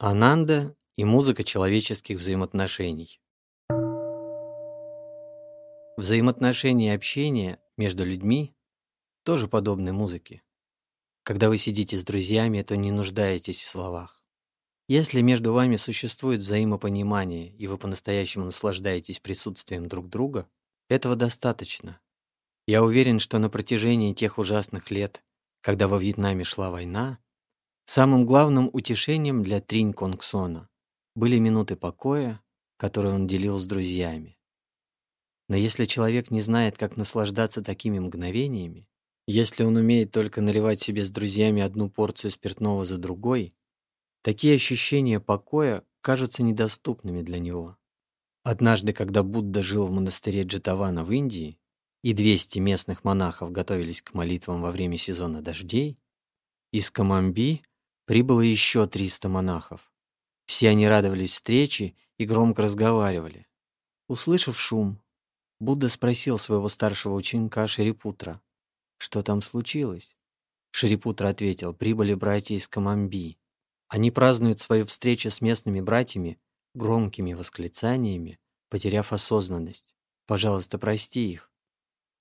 Ананда и музыка человеческих взаимоотношений. Взаимоотношения и общение между людьми тоже подобны музыке. Когда вы сидите с друзьями, то не нуждаетесь в словах. Если между вами существует взаимопонимание, и вы по-настоящему наслаждаетесь присутствием друг друга, этого достаточно. Я уверен, что на протяжении тех ужасных лет, когда во Вьетнаме шла война, Самым главным утешением для Тринь Конгсона были минуты покоя, которые он делил с друзьями. Но если человек не знает, как наслаждаться такими мгновениями, если он умеет только наливать себе с друзьями одну порцию спиртного за другой, такие ощущения покоя кажутся недоступными для него. Однажды, когда Будда жил в монастыре Джетавана в Индии, и 200 местных монахов готовились к молитвам во время сезона дождей, из Камамби Прибыло еще 300 монахов. Все они радовались встрече и громко разговаривали. Услышав шум, Будда спросил своего старшего ученика Шерипутра, что там случилось. Шерипутра ответил, прибыли братья из Камамби. Они празднуют свою встречу с местными братьями громкими восклицаниями, потеряв осознанность. Пожалуйста, прости их.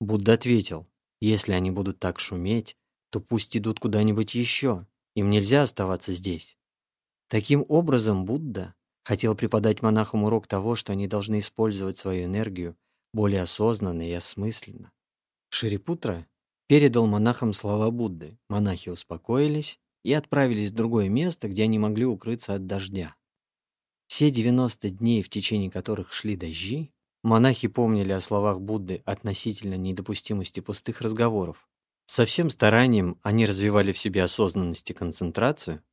Будда ответил, если они будут так шуметь, то пусть идут куда-нибудь еще. Им нельзя оставаться здесь. Таким образом, Будда хотел преподать монахам урок того, что они должны использовать свою энергию более осознанно и осмысленно. Шерипутра передал монахам слова Будды. Монахи успокоились и отправились в другое место, где они могли укрыться от дождя. Все 90 дней, в течение которых шли дожди, монахи помнили о словах Будды относительно недопустимости пустых разговоров, со всем старанием они развивали в себе осознанность и концентрацию,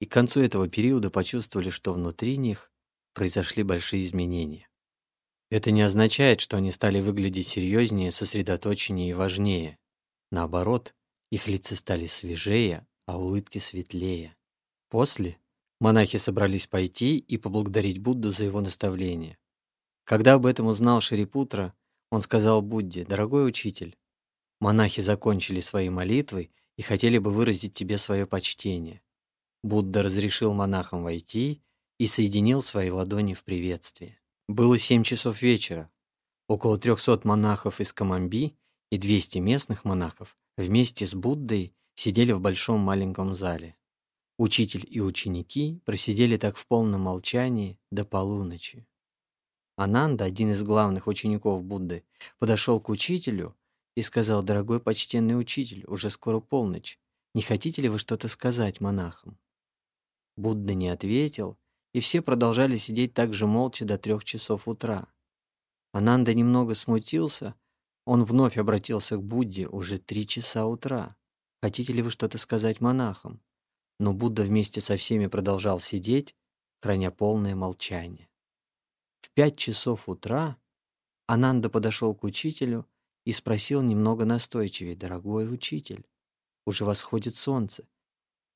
и к концу этого периода почувствовали, что внутри них произошли большие изменения. Это не означает, что они стали выглядеть серьезнее, сосредоточеннее и важнее. Наоборот, их лица стали свежее, а улыбки светлее. После монахи собрались пойти и поблагодарить Будду за его наставление. Когда об этом узнал Шарипутра, он сказал Будде, «Дорогой учитель, Монахи закончили свои молитвы и хотели бы выразить тебе свое почтение. Будда разрешил монахам войти и соединил свои ладони в приветствии. Было семь часов вечера. Около трехсот монахов из Камамби и 200 местных монахов вместе с Буддой сидели в большом маленьком зале. Учитель и ученики просидели так в полном молчании до полуночи. Ананда, один из главных учеников Будды, подошел к учителю и сказал, «Дорогой почтенный учитель, уже скоро полночь. Не хотите ли вы что-то сказать монахам?» Будда не ответил, и все продолжали сидеть так же молча до трех часов утра. Ананда немного смутился, он вновь обратился к Будде уже три часа утра. «Хотите ли вы что-то сказать монахам?» Но Будда вместе со всеми продолжал сидеть, храня полное молчание. В пять часов утра Ананда подошел к учителю и спросил немного настойчивее, «Дорогой учитель, уже восходит солнце.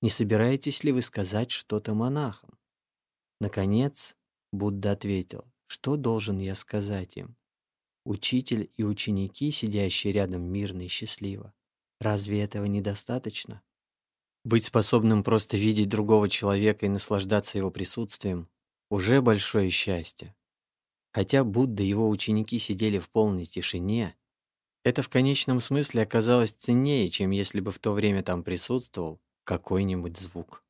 Не собираетесь ли вы сказать что-то монахам?» Наконец, Будда ответил, «Что должен я сказать им? Учитель и ученики, сидящие рядом мирно и счастливо, разве этого недостаточно? Быть способным просто видеть другого человека и наслаждаться его присутствием — уже большое счастье. Хотя Будда и его ученики сидели в полной тишине, это в конечном смысле оказалось ценнее, чем если бы в то время там присутствовал какой-нибудь звук.